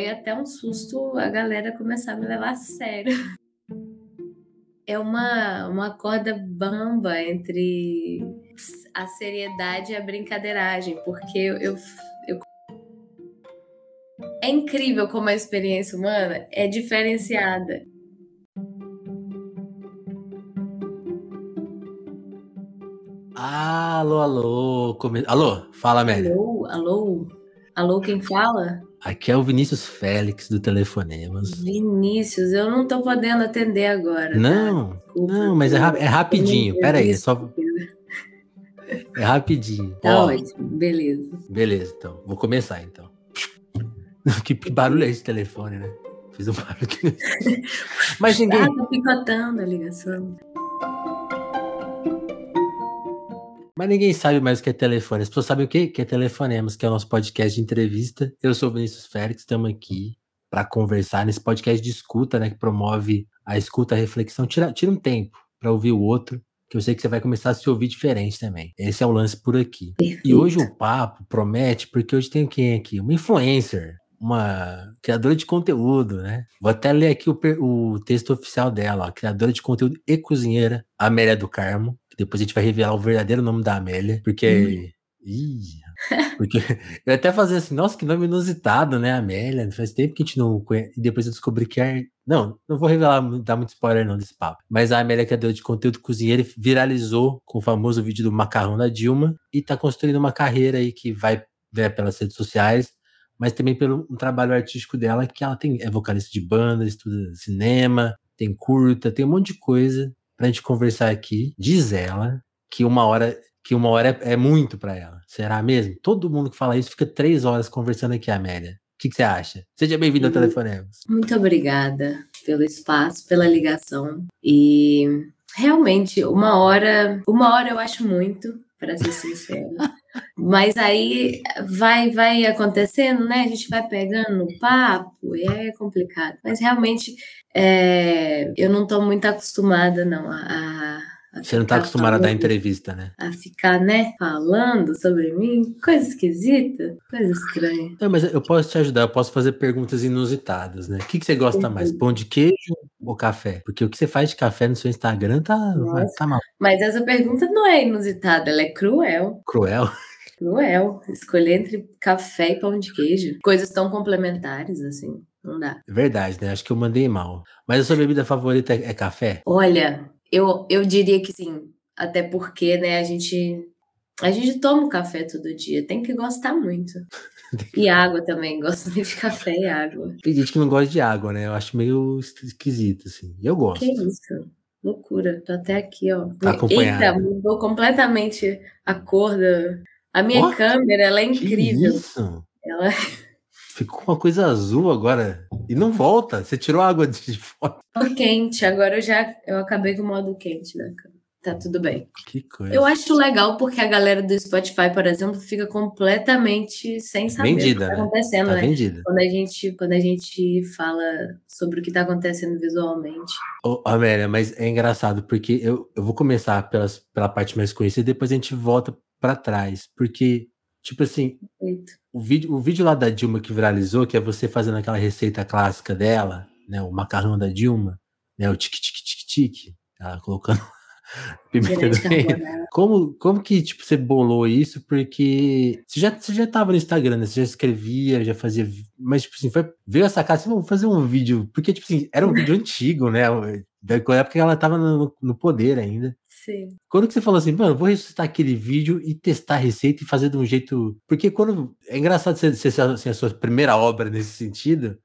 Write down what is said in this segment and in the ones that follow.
foi até um susto a galera começar a me levar a sério. É uma, uma corda bamba entre a seriedade e a brincadeiragem, porque eu, eu. É incrível como a experiência humana é diferenciada. Alô, alô. Come... Alô, fala, Amélia. Alô, alô. Alô, quem fala? Aqui é o Vinícius Félix do Telefonemas. Vinícius, eu não tô podendo atender agora. Não, tá? não, mas é, é rapidinho. Pera aí, é só. É rapidinho. Tá Ó, ótimo, beleza. Beleza, então. Vou começar, então. que barulho é esse telefone, né? Fiz um barulho aqui. Mas ninguém. Ah, tá picotando a ligação. Mas ninguém sabe mais o que é telefone. As pessoas sabem o que, que é Telefonemos, que é o nosso podcast de entrevista. Eu sou o Vinícius Félix, estamos aqui para conversar nesse podcast de escuta, né? Que promove a escuta, a reflexão. Tira, tira um tempo para ouvir o outro, que eu sei que você vai começar a se ouvir diferente também. Esse é o lance por aqui. Perfeito. E hoje o papo promete, porque hoje tem quem aqui? Uma influencer, uma criadora de conteúdo, né? Vou até ler aqui o, o texto oficial dela, ó, criadora de conteúdo e cozinheira, Amélia do Carmo. Depois a gente vai revelar o verdadeiro nome da Amélia, porque. Hum. Ih, porque eu até fazia assim, nossa, que nome inusitado, né, Amélia? Faz tempo que a gente não conhece. E depois eu descobri que é. Não, não vou revelar, dar muito spoiler não desse papo. Mas a Amélia, que é de conteúdo cozinheiro, viralizou com o famoso vídeo do macarrão da Dilma e tá construindo uma carreira aí que vai ver pelas redes sociais, mas também pelo um trabalho artístico dela, que ela tem, é vocalista de banda, estuda cinema, tem curta, tem um monte de coisa pra gente conversar aqui. Diz ela que uma hora que uma hora é, é muito para ela. Será mesmo? Todo mundo que fala isso fica três horas conversando aqui, Amélia. O que, que você acha? Seja bem-vindo ao Telefonemos. Muito obrigada pelo espaço, pela ligação. E realmente, uma hora, uma hora eu acho muito, para ser sincera. Mas aí vai vai acontecendo, né? A gente vai pegando no papo e é complicado. Mas realmente é, eu não estou muito acostumada, não, a, você não está acostumada a dar entrevista, né? A ficar, né, falando sobre mim. Coisa esquisita, coisa estranha. Não, mas eu posso te ajudar, eu posso fazer perguntas inusitadas, né? O que, que você gosta uhum. mais? Pão de queijo ou café? Porque o que você faz de café no seu Instagram tá, tá mal. Mas essa pergunta não é inusitada, ela é cruel. Cruel? Cruel. Escolher entre café e pão de queijo. Coisas tão complementares, assim. Não dá. Verdade, né? Acho que eu mandei mal. Mas a sua bebida favorita é, é café? Olha, eu, eu diria que sim. Até porque, né, a gente. A gente toma café todo dia, tem que gostar muito. E água também, gosto muito de café e água. Tem gente que não gosta de água, né? Eu acho meio esquisito, assim. Eu gosto. Que isso? Loucura. Tô até aqui, ó. Tá acompanhado. Eita, mudou completamente a cor da. A minha oh, câmera, ela é incrível. isso? Ela. Ficou uma coisa azul agora. E não volta. Você tirou a água de fora. Tô quente. Agora eu já eu acabei com o modo quente né? Tá tudo bem. Que coisa. Eu acho legal porque a galera do Spotify, por exemplo, fica completamente sem saber vendida, o que tá acontecendo, tá né? Vendida. Quando a gente quando a gente fala sobre o que tá acontecendo visualmente. Ô, Amélia, mas é engraçado porque eu, eu vou começar pelas, pela parte mais conhecida e depois a gente volta para trás, porque tipo assim, Perfeito. O vídeo, o vídeo lá da Dilma que viralizou, que é você fazendo aquela receita clássica dela, né? O macarrão da Dilma, né? O tique-tique-tique-tique, ela colocando pimenta do reino. Como, como que tipo, você bolou isso? Porque você já, você já tava no Instagram, né? Você já escrevia, já fazia. Mas, tipo assim, foi, veio a sacar assim, vamos fazer um vídeo. Porque, tipo assim, era um vídeo antigo, né? Da época que ela tava no, no poder ainda. Sim. Quando que você falou assim, mano, vou ressuscitar aquele vídeo e testar a receita e fazer de um jeito. Porque quando. É engraçado ser, ser assim, a sua primeira obra nesse sentido.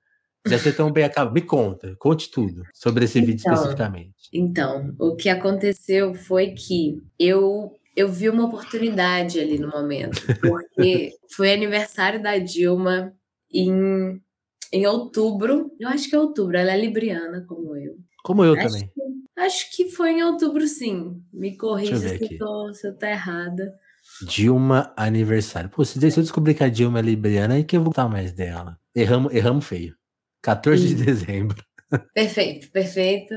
Já ser tão bem acabado. Me conta, conte tudo sobre esse então, vídeo especificamente. Então, o que aconteceu foi que eu eu vi uma oportunidade ali no momento, porque foi aniversário da Dilma em, em outubro. Eu acho que é outubro, ela é libriana, como eu. Como eu acho também. Que, Acho que foi em outubro, sim. Me corrija se eu, tô, se eu tô errada. Dilma aniversário. Pô, se eu descobrir que a Dilma é libriana, aí que eu vou contar mais dela. Erramos, erramos feio. 14 de dezembro. Perfeito, perfeito.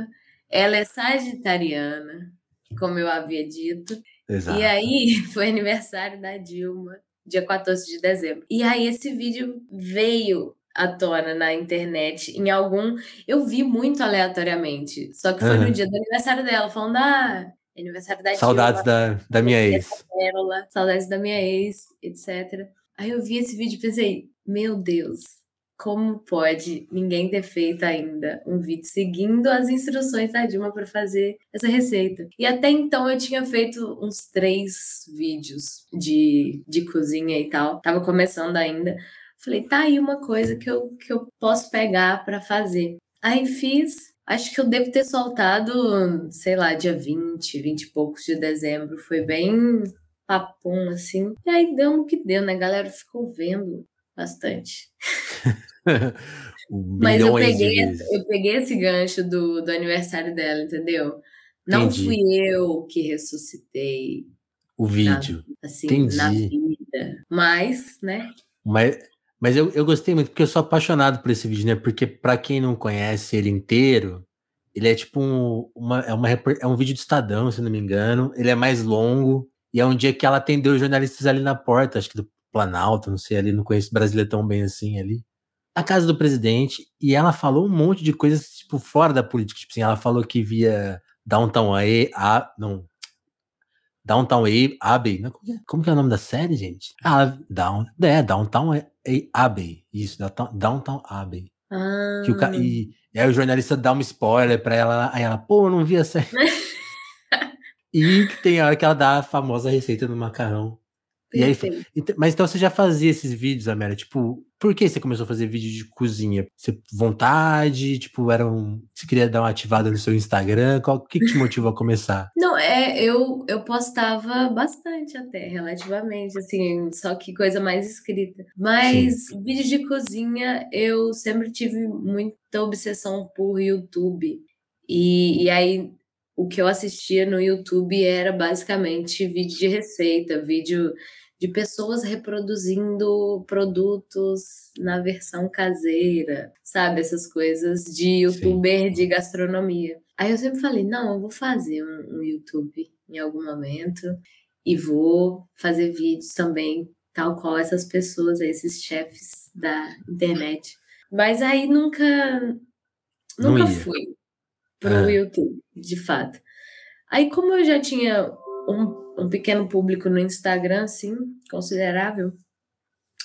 Ela é sagitariana, como eu havia dito. Exato. E aí foi aniversário da Dilma, dia 14 de dezembro. E aí esse vídeo veio à tona na internet em algum. Eu vi muito aleatoriamente. Só que foi uhum. no dia do aniversário dela, falando, ah, aniversário da Saudades da, da minha ex. Pérola, saudades da minha ex, etc. Aí eu vi esse vídeo e pensei, meu Deus, como pode ninguém ter feito ainda um vídeo seguindo as instruções da Dilma para fazer essa receita? E até então eu tinha feito uns três vídeos de, de cozinha e tal, tava começando ainda. Falei, tá aí uma coisa que eu, que eu posso pegar para fazer. Aí fiz, acho que eu devo ter soltado, sei lá, dia 20, 20 e poucos de dezembro. Foi bem papum, assim. E aí deu no que deu, né? A galera ficou vendo bastante. Mas eu peguei, eu peguei esse gancho do, do aniversário dela, entendeu? Não Entendi. fui eu que ressuscitei o vídeo. Na, assim, Entendi. na vida. Mas, né? Mas, mas eu, eu gostei muito, porque eu sou apaixonado por esse vídeo, né? Porque para quem não conhece ele inteiro, ele é tipo um, uma, é, uma, é um vídeo de Estadão, se não me engano. Ele é mais longo. E é um dia que ela atendeu os jornalistas ali na porta, acho que do Planalto, não sei, ali, não conheço Brasília tão bem assim ali. A casa do presidente, e ela falou um monte de coisas, tipo, fora da política. Tipo assim, ela falou que via Downtown A, a não, Downtown Abbey, como, que é, como que é o nome da série, gente? Ah, Down, é, Downtown Abbey, isso, Downtown Abbey. Ah. Que o, e, e aí o jornalista dá um spoiler pra ela, aí ela, pô, eu não vi a série. e tem a hora que ela dá a famosa receita do macarrão. E aí, mas então você já fazia esses vídeos, Amélia? Tipo, por que você começou a fazer vídeo de cozinha? Você, vontade? Tipo, era um, você queria dar uma ativada no seu Instagram? Qual, o que, que te motivou a começar? Não, é, eu, eu postava bastante até, relativamente, assim, só que coisa mais escrita. Mas Sim. vídeo de cozinha, eu sempre tive muita obsessão por YouTube. E, e aí, o que eu assistia no YouTube era basicamente vídeo de receita, vídeo de pessoas reproduzindo produtos na versão caseira, sabe? Essas coisas de youtuber Sim. de gastronomia. Aí eu sempre falei: não, eu vou fazer um, um YouTube em algum momento e vou fazer vídeos também, tal qual essas pessoas, esses chefes da internet. Mas aí nunca, nunca fui pro ah. YouTube, de fato. Aí, como eu já tinha um um pequeno público no Instagram, assim, considerável.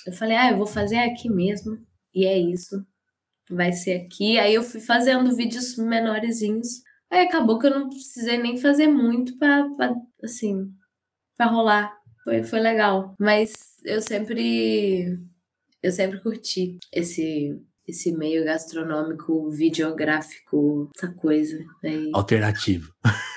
Eu falei, ah, eu vou fazer aqui mesmo. E é isso. Vai ser aqui. Aí eu fui fazendo vídeos menorzinhos. Aí acabou que eu não precisei nem fazer muito para assim, para rolar. Foi, foi legal. Mas eu sempre eu sempre curti esse esse meio gastronômico, videográfico, essa coisa. Aí. Alternativo.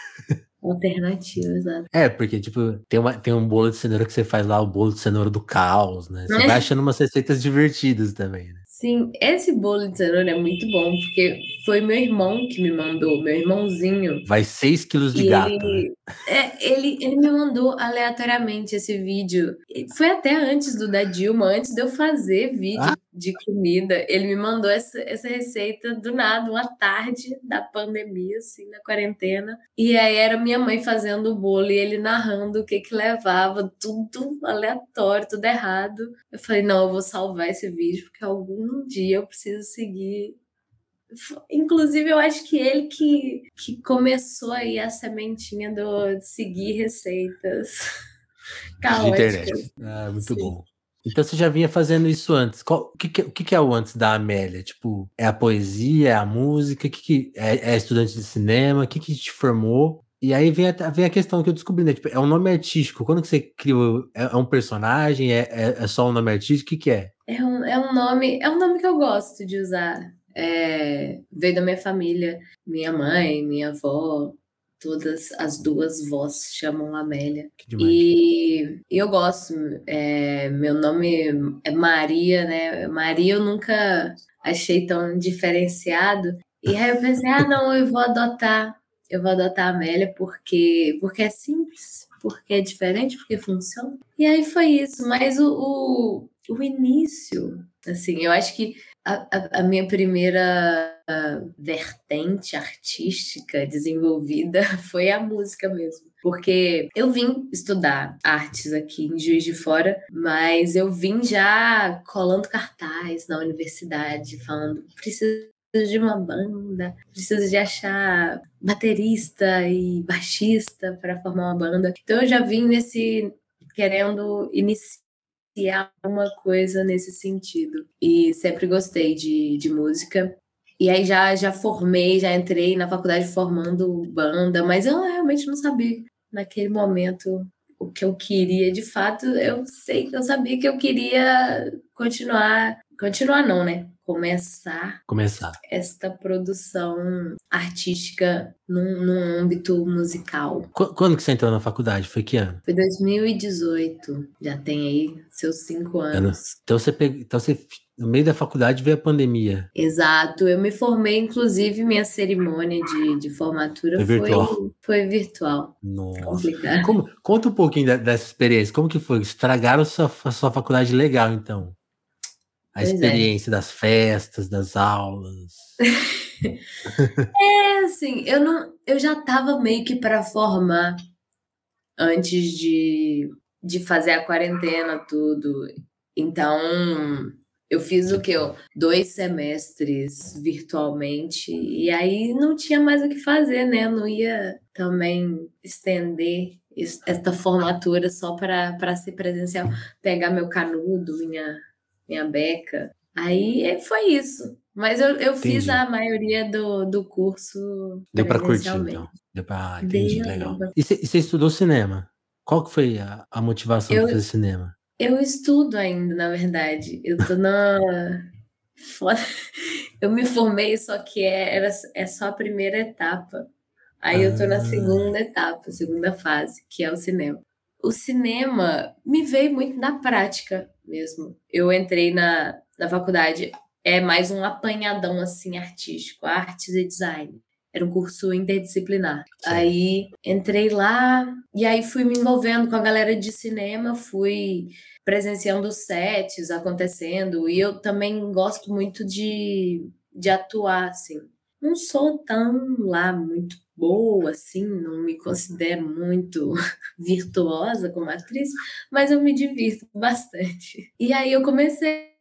Alternativa, exato. É, porque, tipo, tem, uma, tem um bolo de cenoura que você faz lá, o bolo de cenoura do caos, né? Você vai achando umas receitas divertidas também, né? Sim, esse bolo de cenoura é muito bom, porque foi meu irmão que me mandou, meu irmãozinho. Vai 6 quilos de gato. Ele, né? É, ele, ele me mandou aleatoriamente esse vídeo. Foi até antes do da Dilma, antes de eu fazer vídeo ah. de comida. Ele me mandou essa, essa receita do nada, uma tarde da pandemia, assim, na quarentena. E aí era minha mãe fazendo o bolo e ele narrando o que que levava, tudo aleatório, tudo errado. Eu falei, não, eu vou salvar esse vídeo, porque algum dia eu preciso seguir Inclusive, eu acho que ele que, que começou aí a sementinha do, de seguir receitas caóticas. Ah, muito Sim. bom. Então você já vinha fazendo isso antes. Qual, o, que, que, o que é o antes da Amélia? Tipo, é a poesia, é a música? Que que, é, é estudante de cinema? O que, que te formou? E aí vem a, vem a questão que eu descobri, né? Tipo, é um nome artístico. Quando que você criou? É, é um personagem? É, é, é, só um nome artístico? O que, que é? É um, é um nome. É um nome que eu gosto de usar é, veio da minha família, minha mãe, minha avó, todas as duas vós chamam Amélia. E, e, eu gosto, é, meu nome é Maria, né? Maria eu nunca achei tão diferenciado. E aí eu pensei, ah, não, eu vou adotar, eu vou adotar a Amélia porque, porque é simples, porque é diferente, porque funciona. E aí foi isso, mas o, o, o início, assim, eu acho que a, a, minha primeira vertente artística desenvolvida foi a música mesmo. Porque eu vim estudar artes aqui em Juiz de Fora, mas eu vim já colando cartaz na universidade, falando: preciso de uma banda, preciso de achar baterista e baixista para formar uma banda. Então eu já vim nesse querendo iniciar uma coisa nesse sentido. E sempre gostei de, de música. E aí já, já formei, já entrei na faculdade formando banda, mas eu realmente não sabia naquele momento o que eu queria de fato. Eu sei eu sabia que eu queria continuar, continuar não, né? Começar, começar esta produção artística num, num âmbito musical. Quando que você entrou na faculdade? Foi que ano? Foi 2018. Já tem aí seus cinco anos. Então você, pegou, então você no meio da faculdade veio a pandemia. Exato. Eu me formei, inclusive, minha cerimônia de, de formatura foi virtual. Foi, foi virtual. Nossa. Complicado. Como, conta um pouquinho da, dessa experiência. Como que foi? Estragaram sua, a sua faculdade legal, então? A pois é. experiência é. das festas, das aulas. é, assim, eu não, eu já estava meio que para formar antes de, de fazer a quarentena tudo. Então, eu fiz o que? Dois semestres virtualmente, e aí não tinha mais o que fazer, né? Eu não ia também estender esta formatura só para ser presencial, pegar meu canudo, minha, minha beca. Aí foi isso. Mas eu, eu fiz a maioria do, do curso. Deu para curtir, então. Deu para. Entendi, Deu, legal. E você estudou cinema? Qual que foi a, a motivação eu, para fazer cinema? Eu estudo ainda, na verdade. Eu tô na. Eu me formei, só que é, era, é só a primeira etapa. Aí eu tô na ah. segunda etapa, segunda fase, que é o cinema. O cinema me veio muito da prática mesmo. Eu entrei na, na faculdade, é mais um apanhadão assim artístico, artes e design. Era um curso interdisciplinar. Sim. Aí entrei lá e aí fui me envolvendo com a galera de cinema, fui presenciando sets acontecendo e eu também gosto muito de, de atuar assim. Não sou tão lá muito boa assim, não me considero muito virtuosa como atriz, mas eu me divirto bastante. E aí eu comecei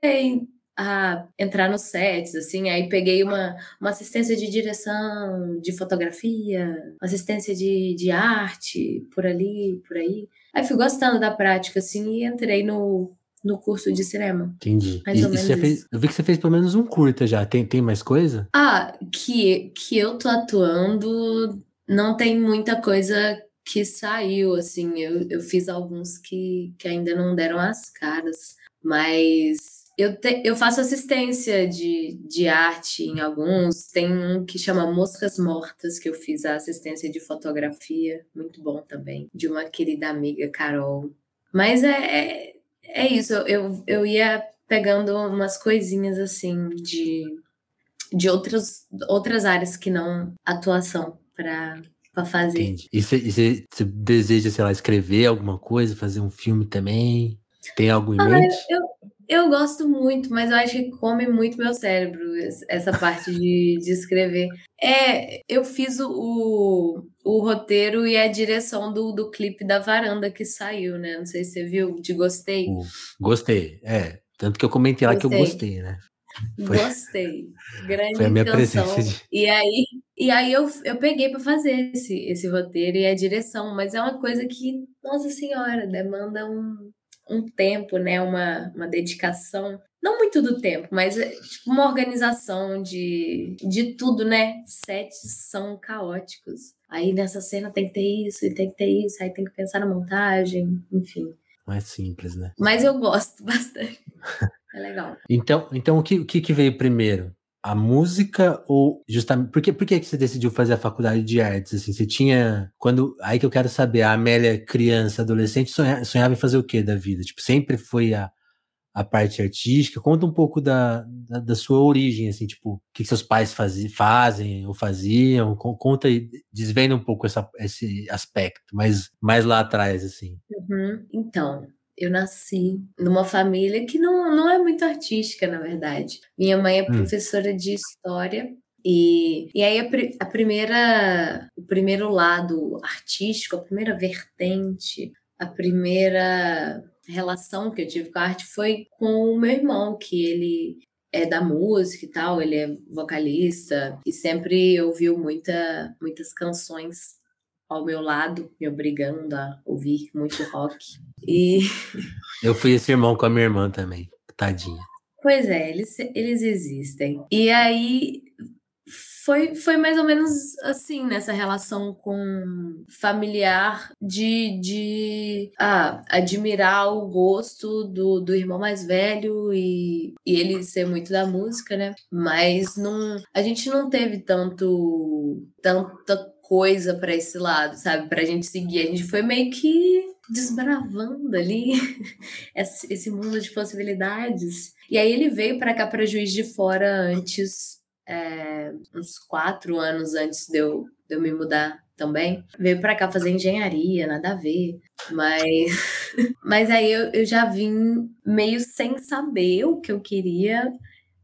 a entrar nos sets, assim, aí peguei uma, uma assistência de direção, de fotografia, assistência de, de arte, por ali, por aí. Aí fui gostando da prática, assim, e entrei no, no curso de cinema. Entendi. Mais e, ou menos fez, eu vi que você fez pelo menos um curta já. Tem, tem mais coisa? Ah, que, que eu tô atuando, não tem muita coisa que saiu, assim. Eu, eu fiz alguns que, que ainda não deram as caras, mas eu, te, eu faço assistência de, de arte em alguns. Tem um que chama Moscas Mortas, que eu fiz a assistência de fotografia, muito bom também, de uma querida amiga, Carol. Mas é, é, é isso, eu, eu ia pegando umas coisinhas assim de, de outras, outras áreas que não atuação para para fazer. Entendi. E você deseja, sei lá, escrever alguma coisa, fazer um filme também? Tem algo em ah, mente? Eu, eu gosto muito, mas eu acho que come muito meu cérebro essa parte de, de escrever. É, eu fiz o, o roteiro e a direção do, do clipe da varanda que saiu, né? Não sei se você viu, de gostei. gostei, é. Tanto que eu comentei lá gostei. que eu gostei, né? Foi, gostei. Grande foi a minha intenção. presença. De... E aí, e aí eu, eu peguei para fazer esse, esse roteiro e a direção, mas é uma coisa que, nossa senhora, demanda um, um tempo, né? Uma, uma dedicação. Não muito do tempo, mas é, tipo, uma organização de, de tudo, né? Sets são caóticos. Aí nessa cena tem que ter isso, e tem que ter isso, aí tem que pensar na montagem, enfim. Mais simples, né? Mas eu gosto bastante. É legal. então, então o que, o que veio primeiro? a música ou justamente por que, por que você decidiu fazer a faculdade de artes assim você tinha quando aí que eu quero saber a Amélia criança adolescente sonhava, sonhava em fazer o que da vida tipo sempre foi a, a parte artística conta um pouco da, da, da sua origem assim tipo o que, seus pais faz, fazem ou faziam conta e desvenda um pouco essa, esse aspecto mas mais lá atrás assim uhum. então eu nasci numa família que não, não é muito artística, na verdade. Minha mãe é hum. professora de história E, e aí a, a, primeira, o primeiro lado artístico, a primeira vertente, a primeira relação que eu tive com a arte foi com o meu irmão, que ele é da música e tal, ele é vocalista e sempre ouviu muita, muitas canções ao meu lado, me obrigando a ouvir muito rock. E eu fui esse irmão com a minha irmã também, tadinha. Pois é, eles, eles existem. E aí foi, foi mais ou menos assim, nessa relação com familiar de, de ah, admirar o gosto do, do irmão mais velho e, e ele ser muito da música, né? Mas não, a gente não teve tanto tanta coisa para esse lado, sabe? Pra gente seguir. A gente foi meio que desbravando ali esse mundo de possibilidades. E aí ele veio para cá para Juiz de Fora antes, é, uns quatro anos antes de eu, de eu me mudar também. Veio para cá fazer engenharia, nada a ver. Mas, mas aí eu, eu já vim meio sem saber o que eu queria,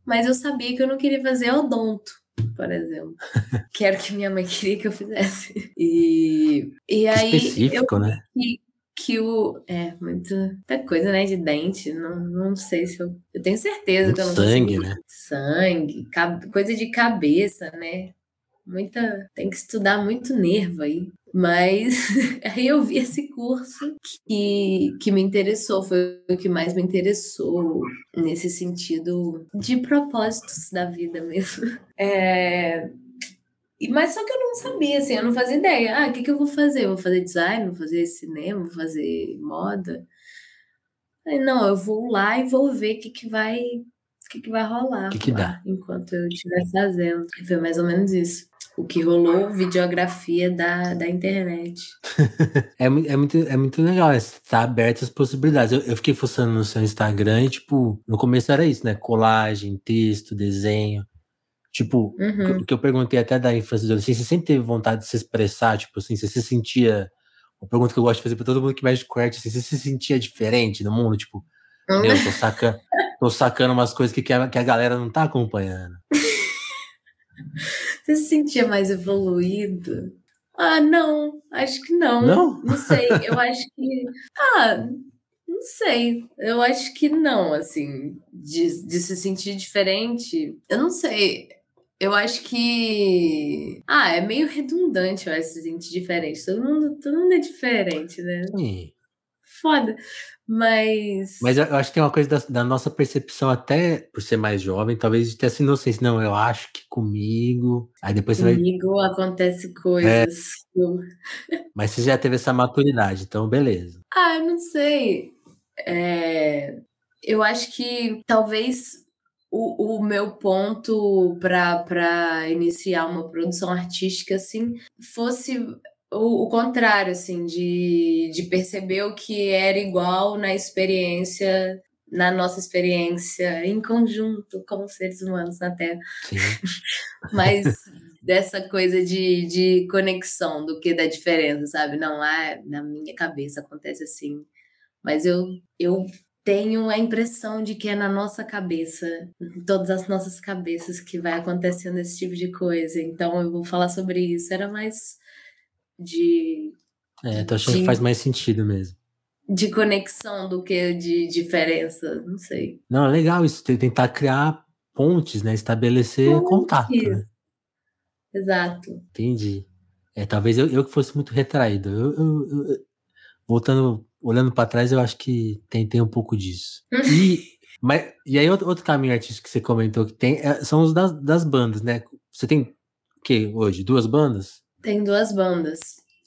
mas eu sabia que eu não queria fazer odonto por exemplo. que era o que minha mãe queria que eu fizesse. E, e aí. Específico, eu, né? E, que o. É, muito, muita coisa, né? De dente. Não, não sei se eu. Eu tenho certeza muito que eu não Sangue, consigo. né? Sangue, coisa de cabeça, né? Muita. Tem que estudar muito nervo aí. Mas aí eu vi esse curso que, que me interessou, foi o que mais me interessou nesse sentido de propósitos da vida mesmo. É, mas só que eu não sabia, assim, eu não fazia ideia. Ah, o que, que eu vou fazer? Eu vou fazer design, vou fazer cinema, vou fazer moda? Não, eu vou lá e vou ver o que, que vai o que, que vai rolar. O que, que dá? Enquanto eu estiver fazendo. Foi mais ou menos isso. O que rolou, videografia da, da internet. é, muito, é, muito, é muito legal, estar tá aberto às possibilidades. Eu, eu fiquei fuçando no seu Instagram e, tipo, no começo era isso, né? Colagem, texto, desenho. Tipo, uhum. o que eu perguntei até da infância e adolescência, você sempre teve vontade de se expressar? Tipo assim, você se sentia. Uma pergunta que eu gosto de fazer pra todo mundo que mexe com arte, assim, você se sentia diferente no mundo? Tipo, meu, tô sacando, tô sacando umas coisas que, que, a, que a galera não tá acompanhando. Você se sentia mais evoluído? Ah, não, acho que não. Não? Não sei, eu acho que. Ah, não sei. Eu acho que não, assim, de, de se sentir diferente. Eu não sei. Eu acho que. Ah, é meio redundante, eu acho, sentir diferente. Todo mundo, todo mundo é diferente, né? Sim. Foda. Mas. Mas eu acho que tem uma coisa da, da, nossa percepção, até por ser mais jovem, talvez de ter essa inocência. Não, eu acho que comigo. Aí depois comigo você vai. Comigo acontece coisas. É. Mas você já teve essa maturidade, então beleza. Ah, eu não sei. É... Eu acho que talvez o, o meu ponto para iniciar uma produção artística assim fosse o, o, contrário, assim, de, de perceber o que era igual na experiência, na nossa experiência em conjunto como seres humanos na Terra. Mas dessa coisa de, de conexão do que da diferença, sabe? Não, ah, na minha cabeça acontece assim. Mas eu, eu tenho a impressão de que é na nossa cabeça, em todas as nossas cabeças, que vai acontecendo esse tipo de coisa. Então eu vou falar sobre isso. Era mais de. É, tô achando de, que faz mais sentido mesmo. De conexão do que de diferença, não sei. Não, é legal isso, tentar criar pontes, né? Estabelecer Ponte. contato. Né? Exato. Entendi. É, talvez eu, eu que fosse muito retraído. Eu, eu, eu voltando olhando para trás, eu acho que tem, tem um pouco disso. e, mas, e aí, outro, outro caminho artístico que você comentou que tem é, são os das, das bandas, né? Você tem o que hoje? Duas bandas? Tem duas bandas.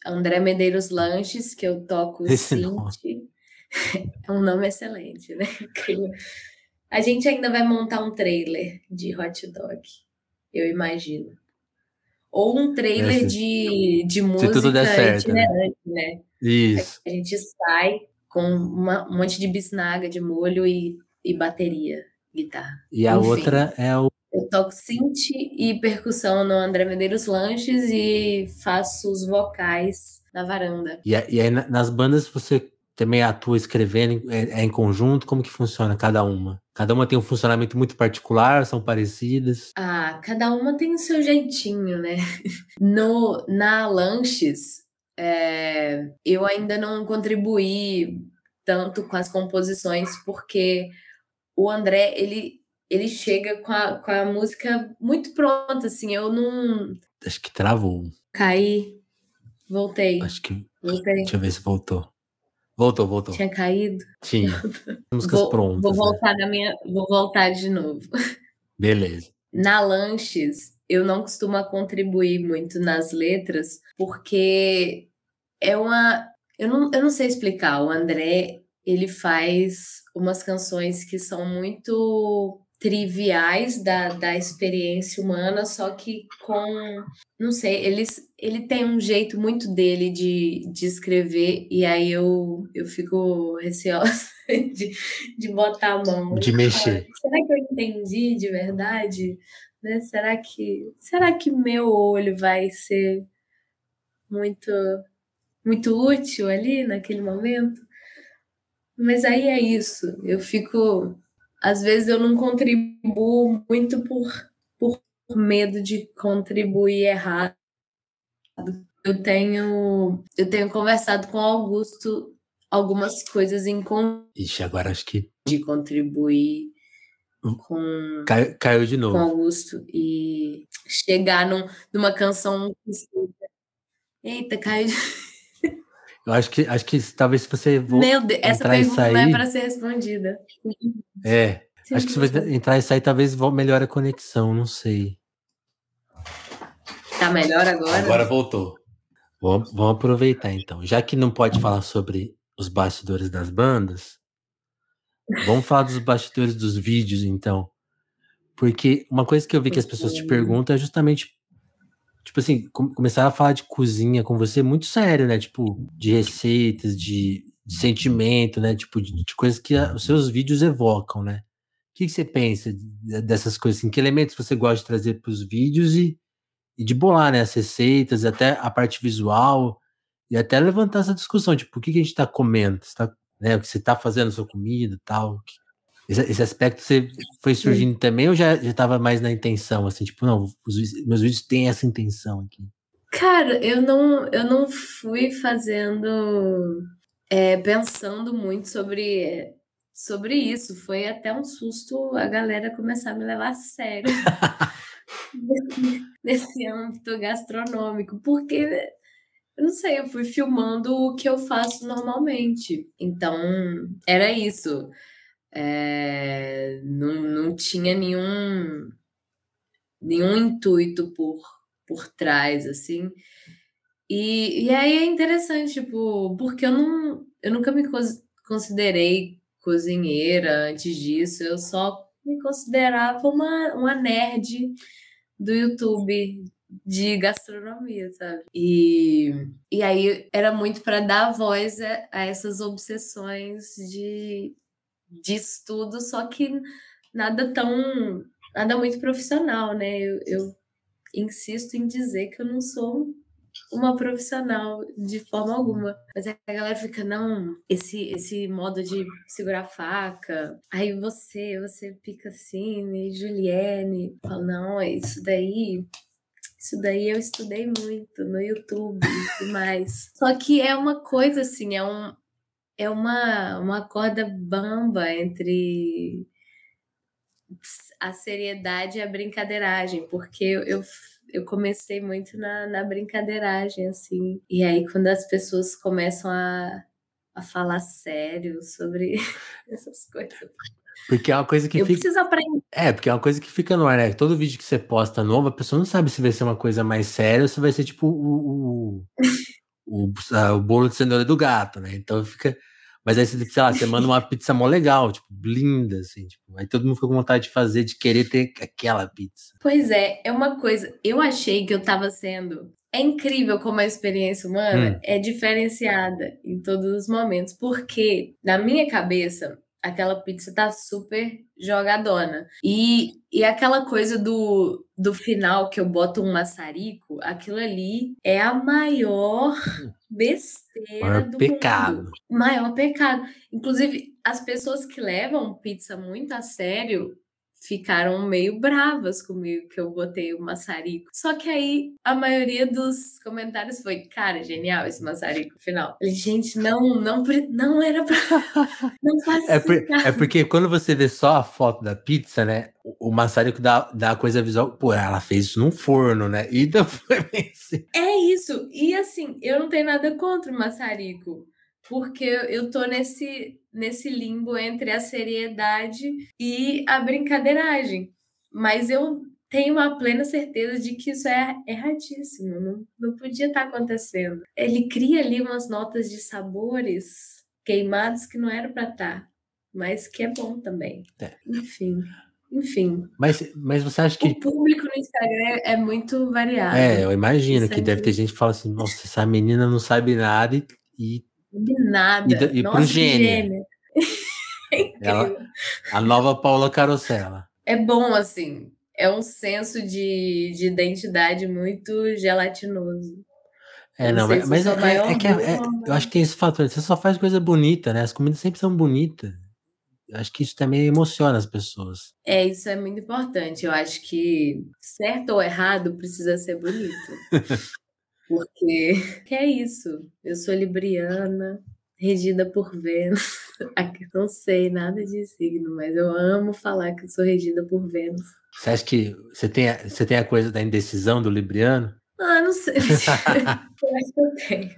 André Medeiros Lanches, que eu toco Esse é um nome excelente, né? A gente ainda vai montar um trailer de hot dog, eu imagino. Ou um trailer é, de, de música certo, né? itinerante, né? né? Isso. A gente sai com uma, um monte de bisnaga de molho e, e bateria, guitarra. E a Enfim, outra é o. Eu toco synth e percussão no André Medeiros Lanches e faço os vocais na varanda. E, e aí nas bandas você também atua escrevendo, é, é, em conjunto? Como que funciona cada uma? Cada uma tem um funcionamento muito particular, são parecidas? Ah, cada uma tem o seu jeitinho, né? No, na Lanches, é, eu ainda não contribuí tanto com as composições, porque o André, ele, ele chega com a, com a música muito pronta, assim, eu não... Acho que travou. Caí, voltei. Acho que... Voltei. Deixa eu ver se voltou. Voltou, voltou. Tinha caído? Tinha. Músicas vou, prontas. Vou né? voltar né? na minha. Vou voltar de novo. Beleza. Na Lanches, eu não costumo contribuir muito nas letras, porque é uma. Eu não, eu não sei explicar. O André, ele faz umas canções que são muito triviais da, da experiência humana, só que com. Não sei, ele, ele tem um jeito muito dele de, de escrever, e aí eu, eu fico receosa de, de botar a mão. De mexer. Será que eu entendi de verdade? Né? Será que será que meu olho vai ser muito muito útil ali naquele momento? Mas aí é isso. Eu fico às vezes eu não contribuo muito por, por medo de contribuir errado. Eu tenho, eu tenho conversado com o Augusto algumas coisas em Ixi, agora acho que. De contribuir com. Caiu, caiu de novo. Com Augusto e chegar num, numa canção que Eita, caiu de... Eu acho que, acho que talvez se você Meu Deus, essa pergunta sair... não é para ser respondida. É. Sim, acho que se você entrar e sair, talvez melhore a conexão, não sei. Tá melhor agora? Agora voltou. Vamos, vamos aproveitar então. Já que não pode falar sobre os bastidores das bandas, vamos falar dos bastidores dos vídeos, então. Porque uma coisa que eu vi que as pessoas te perguntam é justamente tipo assim, começar a falar de cozinha com você muito sério, né? Tipo, de receitas, de, de sentimento, né? Tipo, de, de coisas que a, os seus vídeos evocam, né? O que, que, você pensa dessas coisas? Assim, que elementos você gosta de trazer para os vídeos e, e, de bolar, né? As receitas, até a parte visual, e até levantar essa discussão, tipo, o que, que a gente está comendo? Tá, né, o que você está fazendo sua comida tal? Esse, esse, aspecto você foi surgindo Sim. também ou já estava mais na intenção, assim, tipo, não, os, meus vídeos têm essa intenção aqui? Cara, eu não, eu não fui fazendo, é, pensando muito sobre, sobre isso. Foi até um susto a galera começar a me levar a sério nesse âmbito gastronômico, porque eu não sei, eu fui filmando o que eu faço normalmente. Então, era isso. É, não, não tinha nenhum, nenhum intuito por, por trás, assim. E, e aí é interessante, tipo, porque eu, não, eu nunca me considerei cozinheira antes disso, eu só me considerava uma, uma nerd do YouTube de gastronomia, sabe? E, e aí era muito para dar voz a, a essas obsessões de de estudo, só que nada tão. nada muito profissional, né? Eu, eu insisto em dizer que eu não sou uma profissional de forma alguma. Mas a galera fica, não, esse, esse modo de segurar faca, aí você, você pica assim, e Juliane, fala, não, isso daí. Isso daí eu estudei muito no YouTube e mais. Só que é uma coisa assim, é um, é uma, uma corda bamba entre a seriedade e a brincadeiragem, porque eu, eu comecei muito na, na brincadeiragem, assim. E aí, quando as pessoas começam a, a falar sério sobre essas coisas. Porque é uma coisa que eu fica. preciso aprender. É, porque é uma coisa que fica no ar, né? Todo vídeo que você posta novo, a pessoa não sabe se vai ser uma coisa mais séria ou se vai ser tipo o, o, o, o bolo de cenoura do gato, né? Então fica. Mas aí, sei lá, você manda uma pizza mó legal, tipo, linda, assim, tipo, aí todo mundo fica com vontade de fazer, de querer ter aquela pizza. Pois é, é uma coisa. Eu achei que eu tava sendo. É incrível como a experiência humana hum. é diferenciada em todos os momentos, porque na minha cabeça aquela pizza tá super jogadona. E, e aquela coisa do, do final que eu boto um maçarico, aquilo ali é a maior besteira Maior do pecado. mundo. Maior pecado. Inclusive, as pessoas que levam pizza muito a sério ficaram meio bravas comigo que eu botei o maçarico. Só que aí a maioria dos comentários foi, cara, genial esse maçarico final. Falei, gente, não, não, não era pra. Não faz É, isso, por- é porque quando você vê só a foto da pizza, né? O, o maçarico dá, dá a coisa visual. Pô, ela fez isso num forno, né? E não foi bem assim. É isso. E assim, eu não tenho nada contra o maçarico. Porque eu tô nesse, nesse limbo entre a seriedade e a brincadeiragem. Mas eu tenho uma plena certeza de que isso é erradíssimo. Não, não podia estar acontecendo. Ele cria ali umas notas de sabores queimados que não era para estar. Mas que é bom também. É. Enfim. Enfim. Mas, mas você acha que. O público no Instagram é muito variado. É, eu imagino que é deve ter gente que fala assim: nossa, essa menina não sabe nada e, e nada. E e pro Nossa, que gênio? É. Ela- a nova Paula Carosella. É bom, assim. É um senso de, de identidade muito gelatinoso. É, não, sei mas, mas é, é que é- ou é- não. eu acho que tem esse fator. Você só faz coisa bonita, né? As comidas sempre são bonitas. Eu acho que isso também emociona as pessoas. É, isso é muito importante. Eu acho que certo ou errado precisa ser bonito. Porque que é isso. Eu sou libriana, regida por Vênus. Aqui Não sei nada de signo, mas eu amo falar que eu sou regida por Vênus. Você acha que você tem, a- você tem a coisa da indecisão do Libriano? Ah, não sei. acho que eu tenho.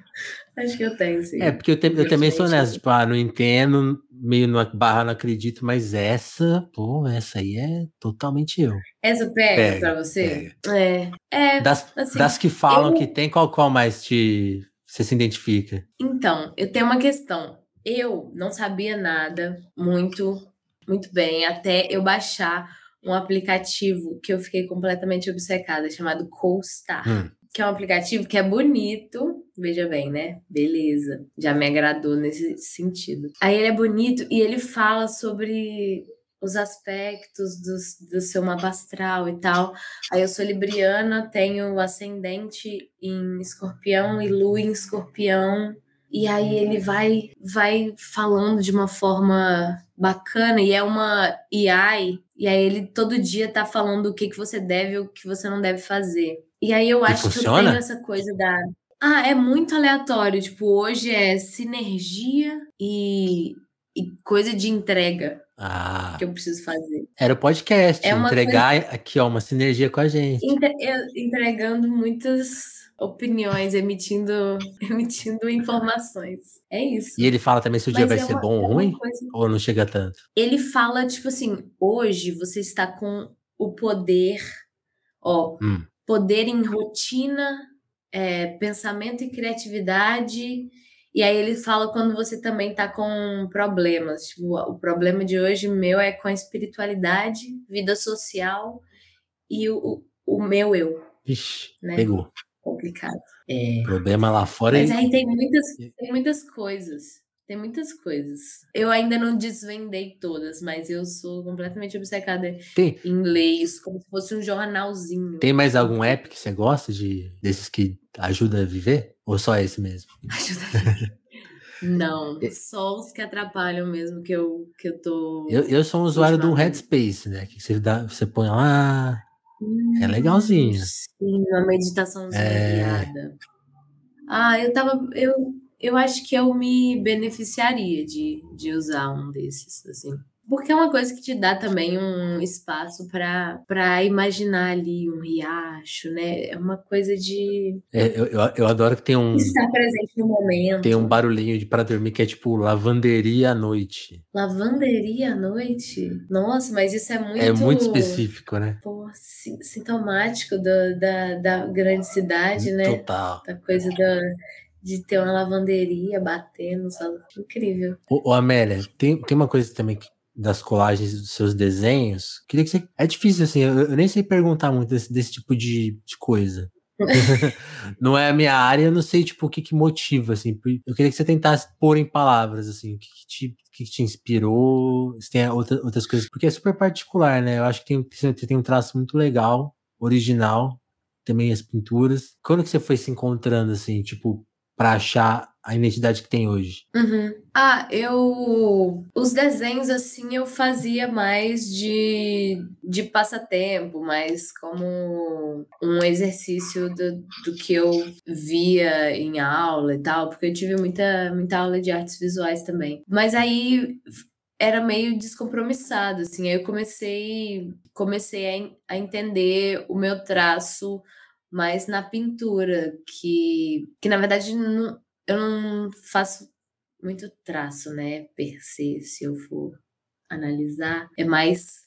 Acho que eu tenho, sim. É, porque eu, te- eu também sou nessa, tipo, ah, não entendo, meio na barra, não acredito, mas essa, pô, essa aí é totalmente eu. Essa pega, Pega, pra você? É. É, Das, assim, das que falam eu- que tem, qual, qual mais te, você se identifica? Então, eu tenho uma questão. Eu não sabia nada muito, muito bem, até eu baixar um aplicativo que eu fiquei completamente obcecada, chamado CoStar. Hum. Que é um aplicativo que é bonito, veja bem, né? Beleza, já me agradou nesse sentido. Aí ele é bonito e ele fala sobre os aspectos dos- do seu mapa astral e tal. Aí eu sou libriana, tenho ascendente em escorpião e lua em escorpião. E aí ele vai vai falando de uma forma bacana e é uma AI, e aí ele todo dia tá falando o que, que você deve e o que você não deve fazer. E aí eu acho que eu tenho essa coisa da ah, é muito aleatório. Tipo, hoje é sinergia e, e coisa de entrega Ah, que eu preciso fazer. era o podcast, É entregar aqui, ó, uma sinergia com a gente. Entre- entregando muitas opiniões, emitindo, emitindo informações. É isso. E ele fala também se o dia Mas vai é ser uma- bom é ou ruim? coisa- Ou não chega tanto? Ele fala, tipo assim, hoje você está com o poder, ó, Hum. poder em rotina, é, pensamento e criatividade. E aí ele fala quando você também tá com problemas. Tipo, o problema de hoje meu é com a espiritualidade, vida social e o, o, o meu eu. Ixi, Né? pegou. Complicado. É. Problema lá fora Mas e aí tem muitas, tem muitas coisas. Tem muitas coisas. Eu ainda não desvendei todas, mas eu sou completamente obcecada tem, em ler isso como se fosse um jornalzinho. tem mais algum app que você gosta de desses que ajuda a viver? Ou só esse mesmo? Ajuda. Não, só os que atrapalham mesmo que eu, que eu tô. Eu, eu sou um usuário do. Headspace, né? Que você, dá, você põe lá. Hum, é legalzinho. Sim, uma meditaçãozinha É. guiada. Ah, eu tava. Eu, eu acho que eu me beneficiaria de, de usar um desses, assim. Porque é uma coisa que te dá também um espaço para imaginar ali um riacho, né? É uma coisa de É, eu, eu, adoro que tem um, estar presente no momento. tem um barulhinho de para dormir que é tipo lavanderia à noite. Lavanderia à noite? Nossa, mas isso é muito. É muito específico, né? Pô, si- sintomático do- da, da grande cidade, né? Total. Da coisa da, de ter uma lavanderia batendo. Só... Incrível. Ô, ô, Amélia, tem, tem uma coisa também que- das colagens dos seus desenhos. Queria que você. É difícil, assim, eu, eu nem sei perguntar muito desse, desse tipo de, de coisa. não é a minha área, eu não sei, tipo, o que, que motiva, assim. Eu queria que você tentasse pôr em palavras, assim, o que, que te, o que, te inspirou, se tem outra, outras coisas, porque é super particular, né? Eu acho que tem, você tem um traço muito legal, original, também as pinturas. Quando que você foi se encontrando, assim, tipo, para achar a identidade que tem hoje? Uhum. Ah, eu. Os desenhos, assim, eu fazia mais de, de passatempo, mais como um exercício do, do que eu via em aula e tal, porque eu tive muita, muita aula de artes visuais também. Mas aí era meio descompromissado, assim. Aí eu comecei, comecei a, a entender o meu traço mais na pintura, que, que na verdade não, eu não faço muito traço, né, per se, se eu for analisar. É mais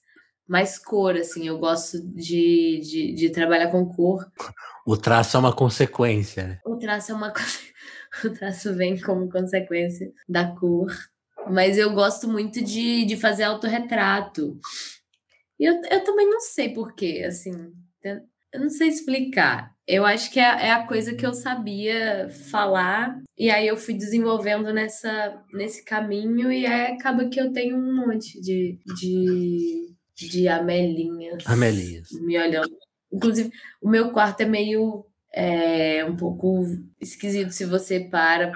mais cor, assim. Eu gosto de, de, de trabalhar com cor. O traço é uma consequência, né? O traço é uma o traço vem como consequência da cor. Mas eu gosto muito de, de fazer autorretrato. E eu, eu também não sei porquê, assim. Eu não sei explicar. Eu acho que é, é, a coisa que eu sabia falar, e aí eu fui desenvolvendo nessa, nesse caminho, e aí acaba que eu tenho um monte de, de, de amelinhas. Amelinhas. Me olhando. Inclusive, o meu quarto é meio. É, um pouco esquisito se você para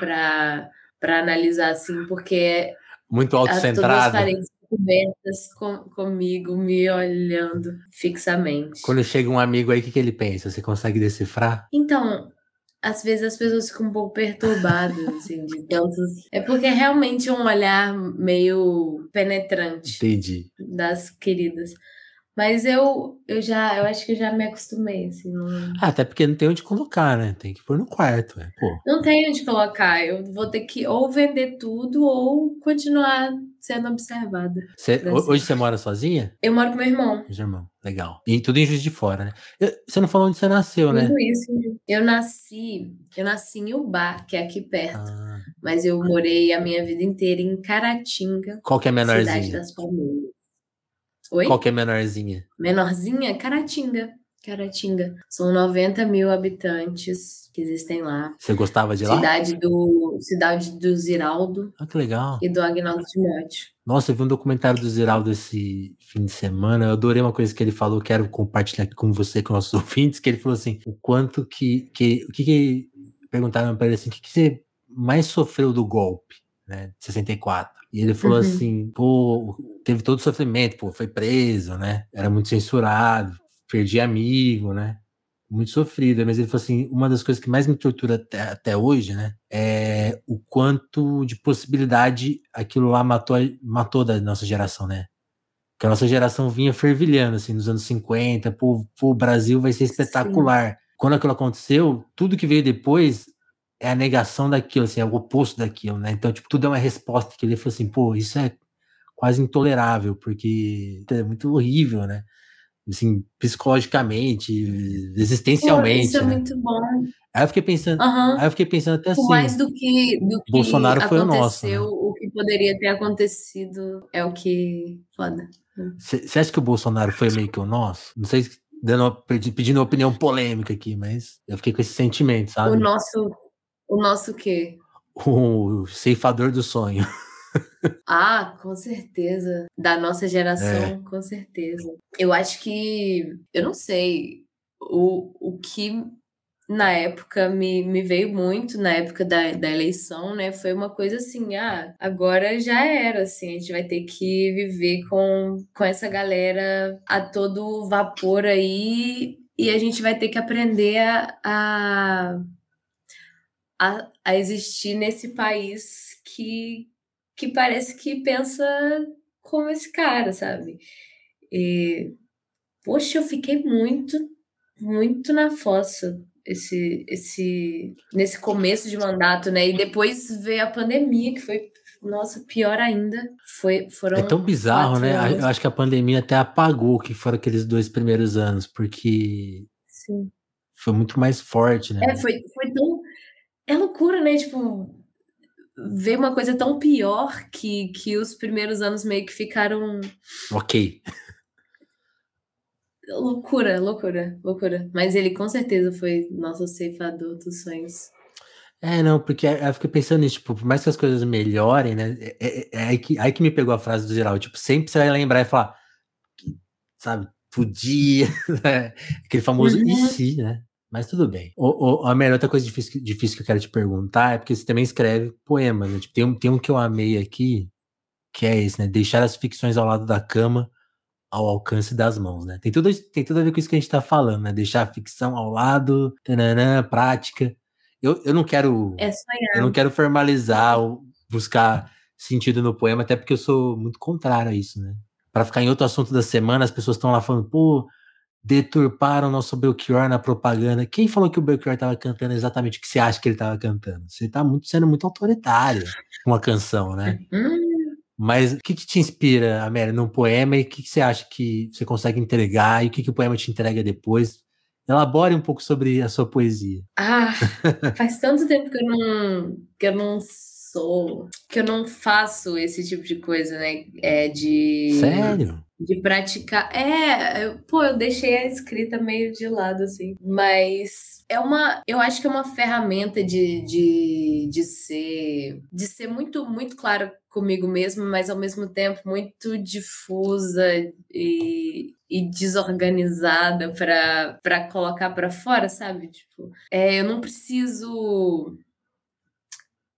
para analisar assim, porque. Muito autocentrado. Todas as paredes cobertas com, comigo, me olhando fixamente. Quando chega um amigo aí, o que, que ele pensa? Você consegue decifrar? Então, às vezes as pessoas ficam um pouco perturbadas, assim, de tantos. É porque é realmente um olhar meio penetrante. Entendi. Das queridas. Mas eu, eu já, eu acho que eu já me acostumei, assim. Não... Ah, até porque não tem onde colocar, né? Tem que pôr no quarto, é, pô. Não tem onde colocar. Eu vou ter que ou vender tudo ou continuar sendo observada. Cê, hoje você mora sozinha? Eu moro com meu irmão. Meu irmão, legal. E tudo em Juiz de Fora, né? Eu, você não falou onde você nasceu, tudo né? Tudo isso. Eu nasci, eu nasci em Ubá, que é aqui perto. Ah. Mas eu morei a minha vida inteira em Caratinga. Qual que é a menorzinha? Cidade das Palmeiras. Oi? Qual que é menorzinha? Menorzinha? Caratinga. Caratinga. São 90 mil habitantes que existem lá. Você gostava de lá? Cidade do, cidade do Ziraldo. Ah, que legal. E do Agnaldo Timóteo. Nossa, eu vi um documentário do Ziraldo esse fim de semana. Eu adorei uma coisa que ele falou, quero compartilhar aqui com você, com nossos ouvintes, que ele falou assim, o quanto que... que o que, que perguntaram para ele assim, o que, que você mais sofreu do golpe, né, de 64? E ele falou uhum. assim, pô, teve todo o sofrimento, pô, foi preso, né? Era muito censurado, perdi amigo, né? Muito sofrido. Mas ele falou assim: uma das coisas que mais me tortura até, até hoje, né? É o quanto de possibilidade aquilo lá matou, matou da nossa geração, né? Que a nossa geração vinha fervilhando, assim, nos anos 50, pô, pô o Brasil vai ser espetacular. Sim. Quando aquilo aconteceu, tudo que veio depois é a negação daquilo, assim, é o oposto daquilo, né? Então, tipo, tudo é uma resposta que ele falou assim, pô, isso é quase intolerável, porque é muito horrível, né? Assim, psicologicamente, existencialmente. Pô, isso é né? muito bom. Aí eu fiquei pensando, uhum. aí eu fiquei pensando até assim. Mais do que, do que Bolsonaro foi o nosso. Né? O que poderia ter acontecido é o que. Foda. Você acha que o Bolsonaro foi meio que o nosso? Não sei dando, pedindo opinião polêmica aqui, mas eu fiquei com esse sentimento, sabe? O nosso. O nosso quê? O ceifador do sonho. Ah, com certeza. Da nossa geração, é. com certeza. Eu acho que. Eu não sei. O, o que na época me, me veio muito, na época da, da eleição, né? Foi uma coisa assim: ah, agora já era, assim, a gente vai ter que viver com, com essa galera a todo vapor aí e a gente vai ter que aprender a, a, a, a existir nesse país que que parece que pensa como esse cara, sabe? E, poxa, eu fiquei muito, muito na fossa esse, esse, nesse começo de mandato, né? E depois veio a pandemia, que foi, nossa, pior ainda. Foi, foram é tão bizarro, né? Anos. Eu acho que a pandemia até apagou que foram aqueles dois primeiros anos, porque Sim. foi muito mais forte, né? É, foi, foi tão. É loucura, né? Tipo, ver uma coisa tão pior que, que os primeiros anos meio que ficaram. Ok. Loucura, loucura, loucura. Mas ele com certeza foi nosso ceifador dos sonhos. É, não, porque eu fiquei pensando nisso, tipo, por mais que as coisas melhorem, né? É, é, é aí, que, aí que me pegou a frase do geral, tipo, sempre você vai lembrar e falar, sabe, podia, né? Aquele famoso uhum. e se, né? Mas tudo bem. O, o, a melhor outra coisa difícil, difícil que eu quero te perguntar é porque você também escreve poemas, né? Tipo, tem, um, tem um que eu amei aqui, que é esse, né? Deixar as ficções ao lado da cama, ao alcance das mãos, né? Tem tudo, tem tudo a ver com isso que a gente tá falando, né? Deixar a ficção ao lado, tananã, prática. Eu, eu não quero. É eu não quero formalizar ou buscar sentido no poema, até porque eu sou muito contrário a isso, né? Para ficar em outro assunto da semana, as pessoas estão lá falando, pô, deturparam nosso Belchior na propaganda. Quem falou que o Belchior estava cantando exatamente o que você acha que ele estava cantando? Você está muito, sendo muito autoritário com a canção, né? Hum. Mas o que, que te inspira, Amélia, num poema e o que, que, você acha que você consegue entregar e o que, que o poema te entrega depois? Elabore um pouco sobre a sua poesia. Ah, faz tanto tempo que eu não, que eu não sou, que eu não faço esse tipo de coisa, né? É de. Sério? De praticar. É, eu, pô, eu deixei a escrita meio de lado, assim. Mas é uma. Eu acho que é uma ferramenta de, de, de ser. De ser muito, muito claro comigo mesmo, mas ao mesmo tempo muito difusa e, e desorganizada para colocar para fora, sabe? Tipo, é, eu não preciso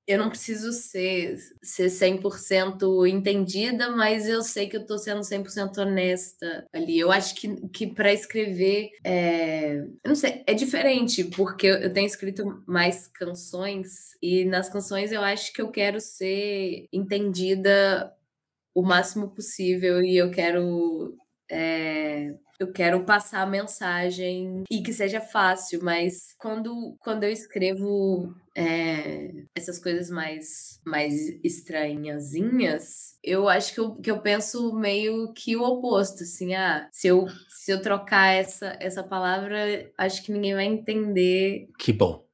eu não preciso ser, ser 100% entendida, mas eu sei que eu tô sendo 100% honesta ali. Eu acho que, que para escrever, é... eu não sei, é diferente, porque eu tenho escrito mais canções, e nas canções eu acho que eu quero ser entendida o máximo possível, e eu quero. É, eu quero passar a mensagem e que seja fácil, mas quando, quando eu escrevo é, essas coisas mais, mais estranhazinhas, eu acho que eu, que eu penso meio que o oposto, assim, ah, se eu, se eu trocar essa, essa palavra, acho que ninguém vai entender. Que bom.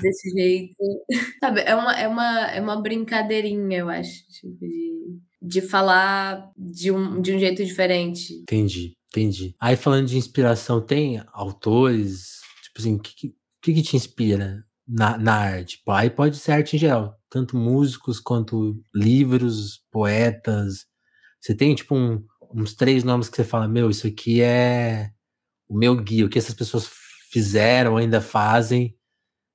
Desse jeito. Sabe, é uma, é uma, é uma brincadeirinha, eu acho, tipo, de, de falar de um, de um jeito diferente. Entendi. Entendi. Aí falando de inspiração, tem autores, tipo assim, o que, que, que te inspira na, na arte? Tipo, aí pode ser arte em geral, tanto músicos quanto livros, poetas. Você tem, tipo, um, uns três nomes que você fala, meu, isso aqui é o meu guia, o que essas pessoas fizeram, ainda fazem,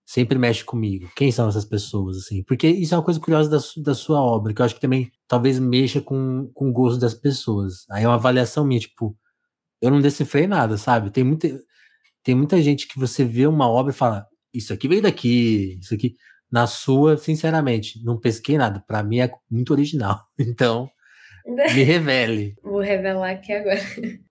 sempre mexe comigo. Quem são essas pessoas, assim? Porque isso é uma coisa curiosa da, da sua obra, que eu acho que também talvez mexa com, com o gosto das pessoas. Aí é uma avaliação minha, tipo, eu não decifrei nada, sabe? Tem muita, tem muita gente que você vê uma obra e fala, isso aqui veio daqui, isso aqui. Na sua, sinceramente, não pesquei nada. Para mim é muito original. Então, me revele. Vou revelar aqui agora.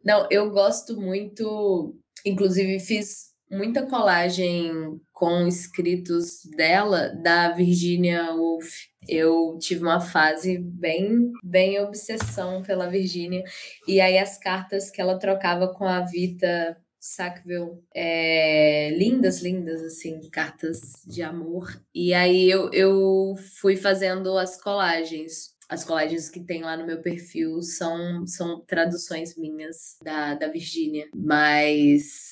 Não, eu gosto muito. Inclusive, fiz muita colagem com escritos dela, da Virginia Woolf. Eu tive uma fase bem, bem obsessão pela Virginia. E aí as cartas que ela trocava com a Vita Sackville, é, lindas, lindas, assim, cartas de amor. E aí eu, eu fui fazendo as colagens as colagens que tem lá no meu perfil são, são traduções minhas da, da Virgínia. Mas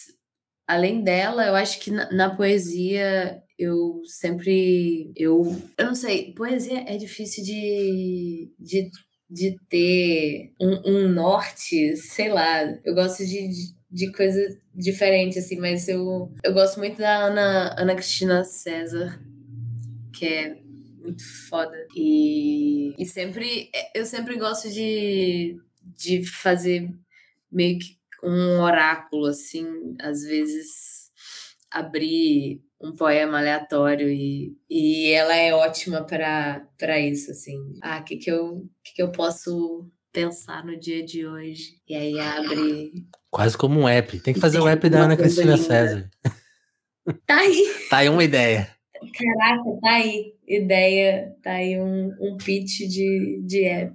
além dela, eu acho que na, na, poesia eu sempre. Eu, eu não sei, poesia é difícil de, de, de ter um, um norte, sei lá. Eu gosto de, de, de coisa diferente, assim, mas eu, eu gosto muito da Ana, Ana Cristina César, que é muito foda. E, e sempre. Eu sempre gosto de, de fazer meio que um oráculo, assim, às vezes abrir um poema aleatório e, e ela é ótima para isso, assim. Ah, o que, que, eu, que, que eu posso pensar no dia de hoje? E aí abre. Quase como um app. Tem que fazer o um app da Ana Cristina linda. César. Tá aí. Tá aí uma ideia. Caraca, tá aí. Ideia, tá aí um, um pitch de, de app.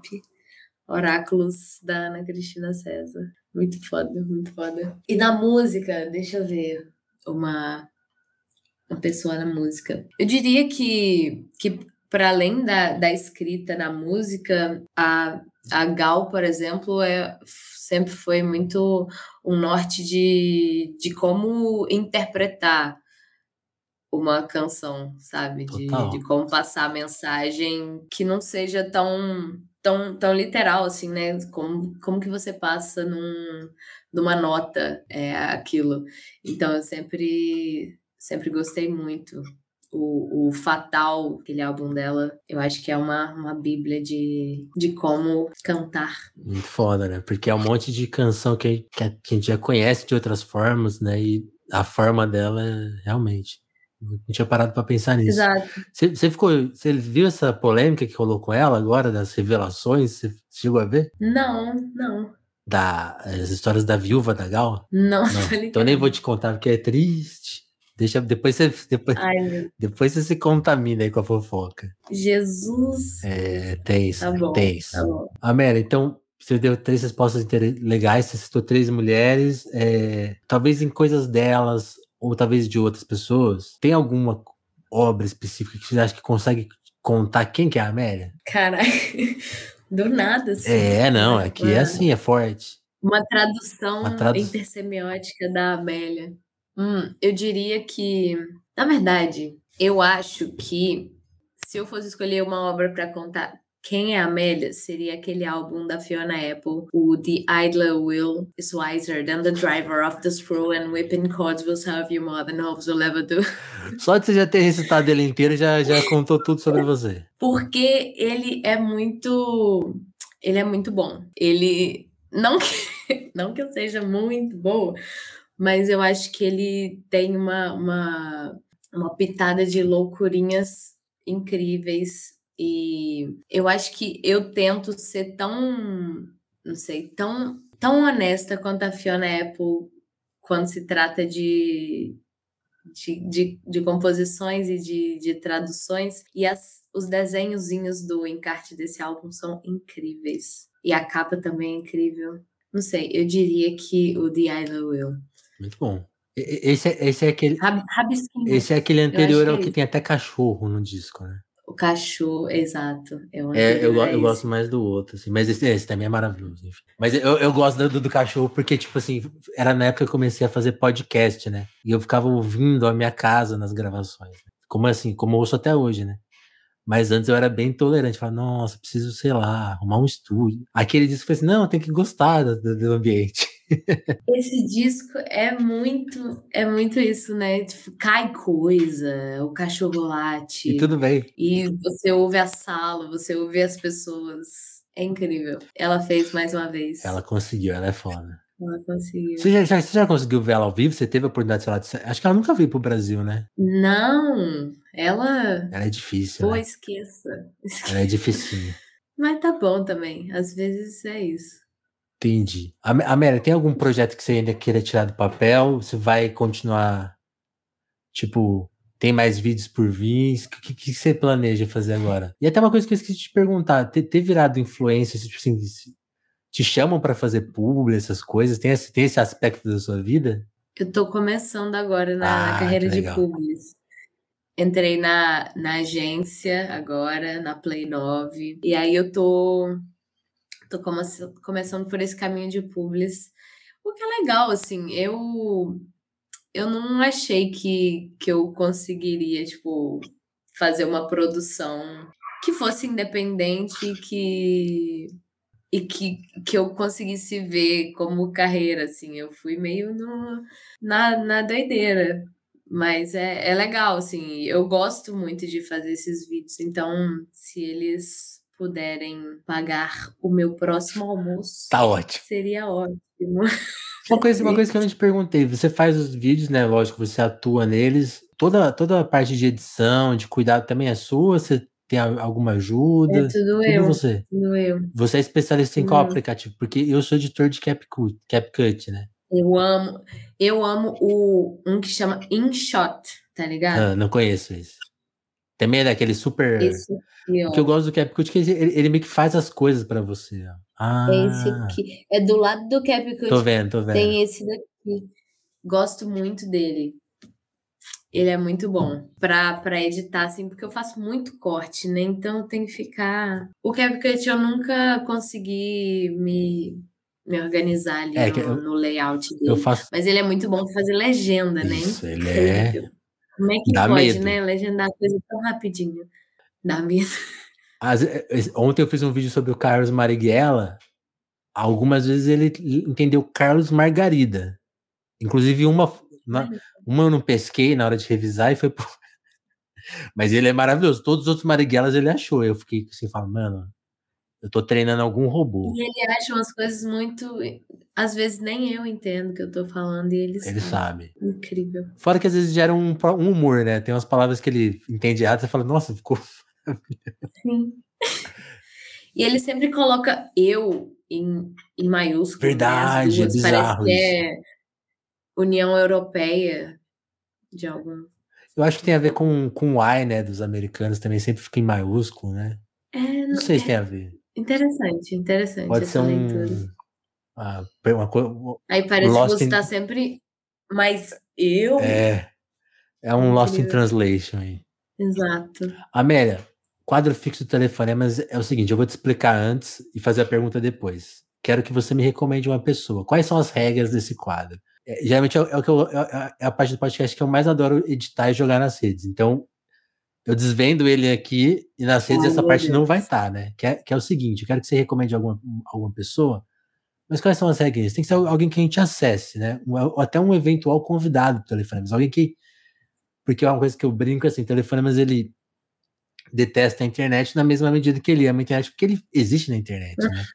Oráculos da Ana Cristina César. Muito foda, muito foda. E na música, deixa eu ver uma, uma pessoa na música. Eu diria que, que para além da, da escrita na música, a, a Gal, por exemplo, é, sempre foi muito um norte de, de como interpretar uma canção, sabe? De, de como passar a mensagem que não seja tão tão, tão literal, assim, né? Como, como que você passa num, numa nota é, aquilo. Então, eu sempre, sempre gostei muito. O, o Fatal, aquele álbum dela, eu acho que é uma, uma bíblia de, de como cantar. Muito foda, né? Porque é um monte de canção que, que a gente já conhece de outras formas, né? E a forma dela, realmente. Não tinha parado para pensar nisso. Exato. Você, você, ficou, você viu essa polêmica que rolou com ela agora, das revelações? Você chegou a ver? Não, não. Da, as histórias da viúva da Gal? Não, não. Então nem vou te contar porque é triste. Deixa, depois você, depois, Ai, depois você se contamina aí com a fofoca. Jesus. É tenso, Tá né? bom, tenso. tá bom. Amélia, então você deu três respostas legais, você citou três mulheres, é, talvez em coisas delas, ou talvez de outras pessoas. Tem alguma obra específica que você acha que consegue contar quem que é a Amélia? Caralho. Do nada, assim. É, não, é que é assim, é forte. Uma tradução Uma tradu- intersemiótica da Amélia. Hum, eu diria que, na verdade, eu acho que se eu fosse escolher uma obra para contar quem é Amélia, seria aquele álbum da Fiona Apple, o The Idler Will is Wiser than the Driver of the Screw and Whipping Cords will serve you more than hopes will ever do. Só de você já ter recitado ele inteiro, já, já contou tudo sobre você. Porque ele é muito. Ele é muito bom. Ele. Não que, não que eu seja muito boa, mas eu acho que ele tem uma, uma, uma pitada de loucurinhas incríveis. E eu acho que eu tento ser tão. Não sei, tão, tão honesta quanto a Fiona Apple quando se trata de, de, de, de composições e de, de traduções. E as, os desenhozinhos do encarte desse álbum são incríveis. E a capa também é incrível. Não sei, eu diria que o The Idle Will. Muito bom. Esse é, esse é aquele, Rab, esse é aquele anterior que é ao que isso. tem até cachorro no disco, né? O cachorro, exato. O É, eu, eu gosto mais do outro, assim. Mas esse, esse também é maravilhoso, enfim. Mas eu, eu gosto do, do cachorro porque, tipo assim, era na época que eu comecei a fazer podcast, né? E eu ficava ouvindo a minha casa nas gravações. né? Como assim, como eu ouço até hoje, né? Mas antes eu era bem tolerante. Falava, nossa, preciso, sei lá, arrumar um estúdio. Aquele disco foi assim, não, tem que gostar do- do ambiente. Esse disco é muito, é muito isso, né? Tipo, cai coisa, o cachorro late. E tudo bem. E você ouve a sala, você ouve as pessoas. É incrível. Ela fez mais uma vez. Ela conseguiu, ela é foda. Ela conseguiu. Você já, já- você já conseguiu ver ela ao vivo? Você teve a oportunidade, sei lá, de... acho que ela nunca veio pro Brasil, né? Não, ela. Ela é difícil, Pô, né? esqueça. Ela é dificinho. Mas tá bom também. Às vezes é isso. Entendi. Am- Amélia, tem algum projeto que você ainda queira tirar do papel? Você vai continuar, tipo, tem mais vídeos por vir? O que, que você planeja fazer agora? E até uma coisa que eu esqueci de te perguntar, ter, ter virado influência, tipo assim, te chamam pra fazer publi, essas coisas? Tem esse, tem esse aspecto da sua vida? Eu tô começando agora na, na Ah, carreira que de publis. Entrei na, na agência agora, na Play 9. E aí eu tô, tô come- começando por esse caminho de publis. O que é legal, assim, eu, eu não achei que, que eu conseguiria, tipo, fazer uma produção que fosse independente e que, e que, que eu conseguisse ver como carreira, assim. Eu fui meio no, na, na doideira. Mas é, é legal, assim. Eu gosto muito de fazer esses vídeos. Então, se eles puderem pagar o meu próximo almoço, Tá ótimo. seria ótimo. Uma coisa, uma coisa que eu não te perguntei, você faz os vídeos, né? Lógico, você atua neles. Toda, toda a parte de edição, de cuidado também é sua? Você tem alguma ajuda? É tudo Tudo eu, você. tudo eu. Você é especialista em qual eu. aplicativo? Porque eu sou editor de CapCut, CapCut né? Eu amo, eu amo o um que chama InShot, tá ligado? Ah, não conheço esse. Também é daquele super. Esse aqui, O que eu gosto do CapCut é que ele, ele meio que faz as coisas pra você. ó. É esse Ah, aqui. É do lado do CapCut tô vendo, tô vendo. Tem esse daqui. Gosto muito dele. Ele é muito bom pra, pra editar, assim, porque eu faço muito corte, né? Então eu tenho que ficar. O CapCut eu nunca consegui me, me organizar ali É, no, eu- no layout dele. faço. Mas ele é muito bom pra fazer legenda, né? Isso, ele é. Como é que Dá pode, medo. né? Legendar coisa tão rapidinho. Dá medo. As, eh, ontem eu fiz um vídeo sobre o Carlos Marighella. Algumas vezes ele entendeu Carlos Margarida. Inclusive, uma, na, uma eu não pesquei na hora de revisar e foi por... Mas ele é maravilhoso. Todos os outros Marighellas ele achou. Eu fiquei assim, falando, mano, eu tô treinando algum robô. E ele acha umas coisas muito. Às vezes nem eu entendo o que eu tô falando e ele, ele sabe. Incrível. Fora que às vezes gera um, um humor, né? Tem umas palavras que ele entende errado, você fala, nossa, ficou. Sim. E ele sempre coloca eu em, em maiúsculo. Né, Verdade, né? é bizarro. Parece que é União Europeia de algum. Eu acho que tem a ver com, com o I, né, dos americanos, também sempre fica em maiúsculo, né? É, não, não sei é, se tem a ver. Interessante, interessante. Pode ser um. Ah, uma coisa. Aí parece Lost que você está in... sempre. Mas eu. É. É um Lost in Translation aí. Exato. Amélia, quadro fixo do telefonemas é o seguinte: eu vou te explicar antes e fazer a pergunta depois. Quero que você me recomende uma pessoa. Quais são as regras desse quadro? É, geralmente é, é, o que eu, é, é a parte do podcast que eu mais adoro editar e jogar nas redes. Então, eu desvendo ele aqui e nas redes Ai, essa parte Deus. não vai estar, né? Que é, que é o seguinte: eu quero que você recomende alguma, alguma pessoa, mas quais são as regras? Tem que ser alguém que a gente acesse, né? Ou até um eventual convidado do telefonemas. Alguém que. Porque é uma coisa que eu brinco assim: telefonemas ele detesta a internet na mesma medida que ele ama a internet, porque ele existe na internet, né?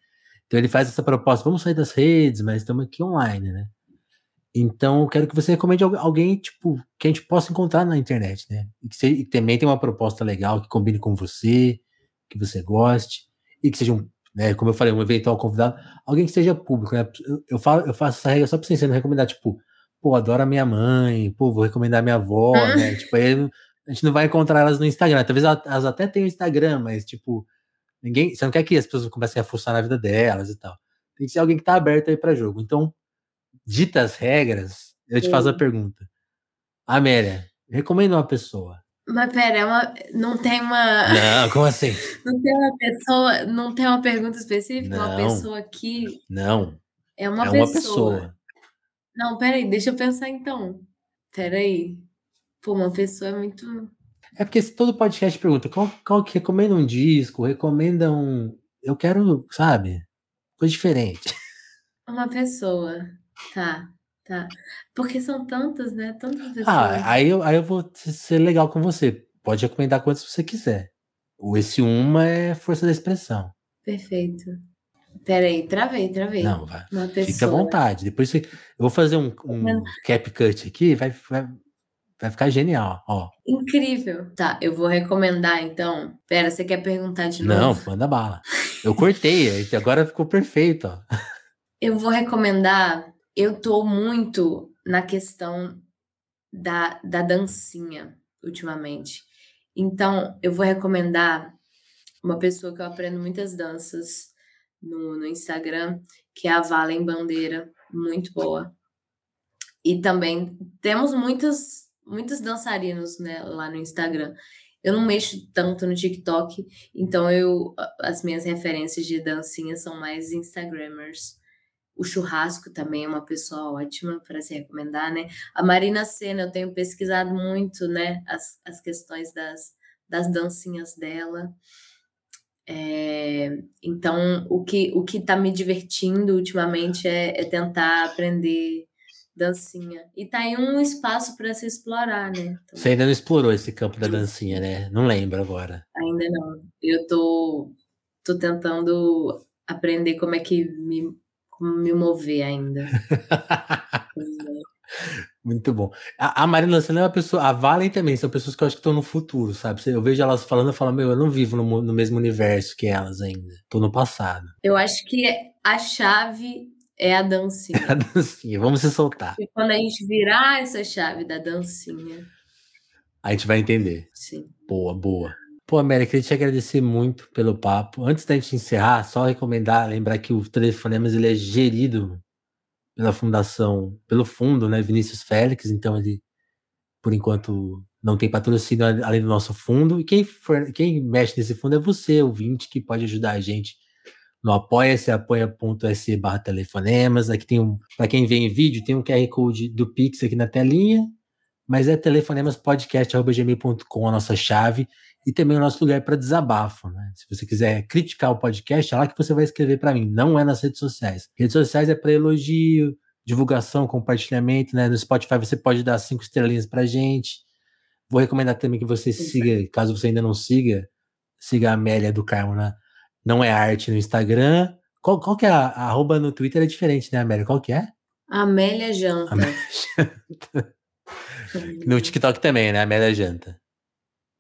Então ele faz essa proposta: vamos sair das redes, mas estamos aqui online, né? Então, eu quero que você recomende alguém, tipo, que a gente possa encontrar na internet, né? E que, e que também tem uma proposta legal, que combine com você, que você goste, e que seja um, né, como eu falei, um eventual convidado, alguém que seja público, né? Eu, eu, falo, eu faço essa regra só pra você não recomendar, tipo, pô, adoro a minha mãe, pô, vou recomendar a minha avó, né? Tipo, aí a gente não vai encontrar elas no Instagram. Talvez elas até tenham Instagram, mas, tipo, ninguém. Você não quer que as pessoas comecem a forçar na vida delas e tal. Tem que ser alguém que tá aberto aí para jogo. Então, ditas regras, eu te Sim. faço a pergunta. Amélia, recomenda uma pessoa. Mas pera, é uma, não tem uma. Não, como assim? não tem uma pessoa, não tem uma pergunta específica, não, uma pessoa que. Não. É uma, é pessoa. uma pessoa. Não, peraí, deixa eu pensar então. Peraí. Pô, uma pessoa é muito. É porque se todo podcast pergunta qual, qual que recomenda um disco, recomenda um. Eu quero, sabe? Coisa diferente. Uma pessoa. Tá, tá. Porque são tantas, né? Tantas Ah, pessoas. aí eu, aí eu vou ser legal com você. Pode recomendar quantas você quiser. O esse uma é força da expressão. Perfeito. Peraí, travei, travei. Não, vai. Uma Fica à vontade. Depois você, eu vou fazer um, um cap cut aqui, vai, vai, vai ficar genial, ó. Incrível. Tá, eu vou recomendar então. Pera, você quer perguntar de Não, novo? manda bala. Eu cortei, agora ficou perfeito, ó. Eu vou recomendar eu tô muito na questão da, da dancinha ultimamente. Então, eu vou recomendar uma pessoa que eu aprendo muitas danças no, no Instagram, que é a Valen Bandeira, muito boa. E também temos muitas, muitos dançarinos né, lá no Instagram. Eu não mexo tanto no TikTok, então eu as minhas referências de dancinha são mais Instagrammers. O churrasco também é uma pessoa ótima para se recomendar, né? A Marina Senna, eu tenho pesquisado muito, né? As, as questões das, das dancinhas dela. É, então, o que o que está me divertindo ultimamente é, é, tentar aprender dancinha. E tá aí um espaço para se explorar, né? Então, Você ainda não explorou esse campo da dancinha, né? Não lembro agora. Ainda não. Eu tô, tô tentando aprender como é que me me mover ainda. Muito bom. A, a Marina Senna é uma pessoa. A Valen também são pessoas que eu acho que estão no futuro, sabe? Eu vejo elas falando e falo, meu, eu não vivo no, no mesmo universo que elas ainda. Tô no passado. Eu acho que a chave é a dancinha. a dancinha, vamos se soltar. E quando a gente virar essa chave da dancinha. A gente vai entender. Sim. Boa, boa. Pô, América, queria te agradecer muito pelo papo. Antes da gente encerrar, só recomendar, lembrar que o Telefonemas ele é gerido pela fundação, pelo fundo, né, Vinícius Félix, então ele, por enquanto, não tem patrocínio além do nosso fundo, e quem, for, quem mexe nesse fundo é você, ouvinte, que pode ajudar a gente no apoia-se, apoia.se barra telefonemas, aqui tem um, para quem vê em vídeo, tem um QR Code do Pix aqui na telinha, mas é telefonemaspodcast.gmail.com a nossa chave e também o nosso lugar para desabafo, né? Se você quiser criticar o podcast, é lá que você vai escrever para mim, não é nas redes sociais. Redes sociais é para elogio, divulgação, compartilhamento, né? No Spotify você pode dar cinco estrelinhas pra gente. Vou recomendar também que você siga, caso você ainda não siga, siga a Amélia do Carmo na Não é Arte no Instagram. Qual, qual que é a, a arroba no Twitter? É diferente, né, Amélia? Qual que é? Amélia Janta. Amélia Janta. no TikTok também, né? Amélia Janta.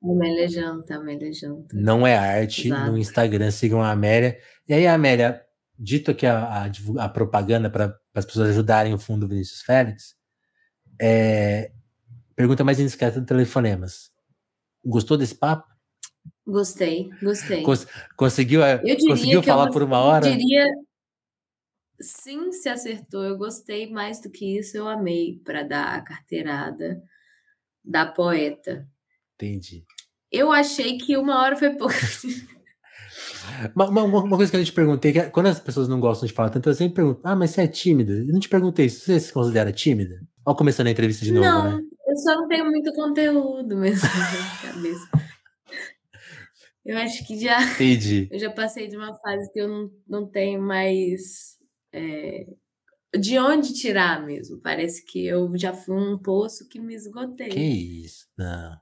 Amélia Janta, Amélia Janta. Não é arte. Exato. No Instagram, sigam a Amélia. E aí, Amélia, dito aqui a, a, a propaganda para as pessoas ajudarem o fundo Vinícius Félix, é, pergunta mais indiscreta do Telefonemas. Gostou desse papo? Gostei, gostei. Cons conseguiu, conseguiu falar eu, por uma hora? Eu diria, sim, se acertou. Eu gostei mais do que isso, eu amei para dar a carteirada da poeta. Entendi. Eu achei que uma hora foi pouco. Uma, uma, uma, coisa que eu te perguntei, que é, quando as pessoas não gostam de falar tanto, eu sempre pergunto, ah, mas você é tímida? Eu não te perguntei, você se considera tímida? Olha começando a entrevista de novo, não, né? eu só não tenho muito conteúdo mesmo na cabeça. Eu acho que já. Entendi. Eu já passei de uma fase que eu não, não tenho mais. É, de onde tirar mesmo. Parece que eu já fui um poço que me esgotei. Que isso? Não.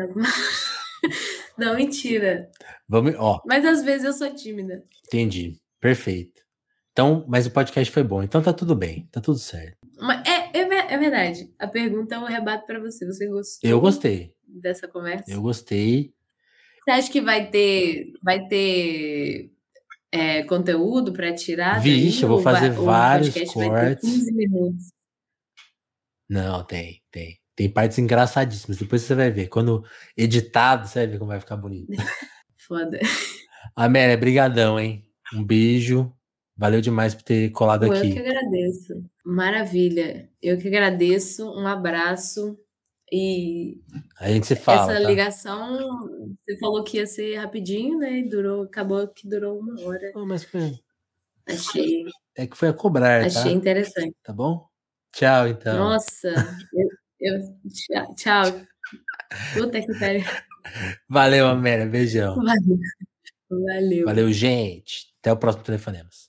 Alguma... não, mentira. Vamos, ó. Mas às vezes eu sou tímida. Entendi. Perfeito. Então, mas o podcast foi bom. Então tá tudo bem. Tá tudo certo. É, é, é verdade. A pergunta é um rebato para você. Você gostou? Eu gostei. Dessa conversa? Eu gostei. Você acha que vai ter, vai ter é, conteúdo para tirar? Vixe, daí, eu vou fazer vai, vários cortes. 15 minutos. Não, tem, tem. Tem partes engraçadíssimas. Depois você vai ver. Quando editado, você vai ver como vai ficar bonito. Foda. Amélia, brigadão, hein? Um beijo. Valeu demais por ter colado Pô, aqui. Eu que agradeço. Maravilha. Eu que agradeço. Um abraço. E a gente se fala. Essa tá? ligação, você falou que ia ser rapidinho, né? E durou, acabou que durou uma hora. Oh, mas foi. Achei. É que foi a cobrar. Tá? Achei tá? interessante. Tá bom? Tchau, então. Nossa, eu, tchau. Puta que pariu. Valeu, Amélia. Beijão. Valeu. Valeu. Valeu, gente. Até o próximo Telefonemas.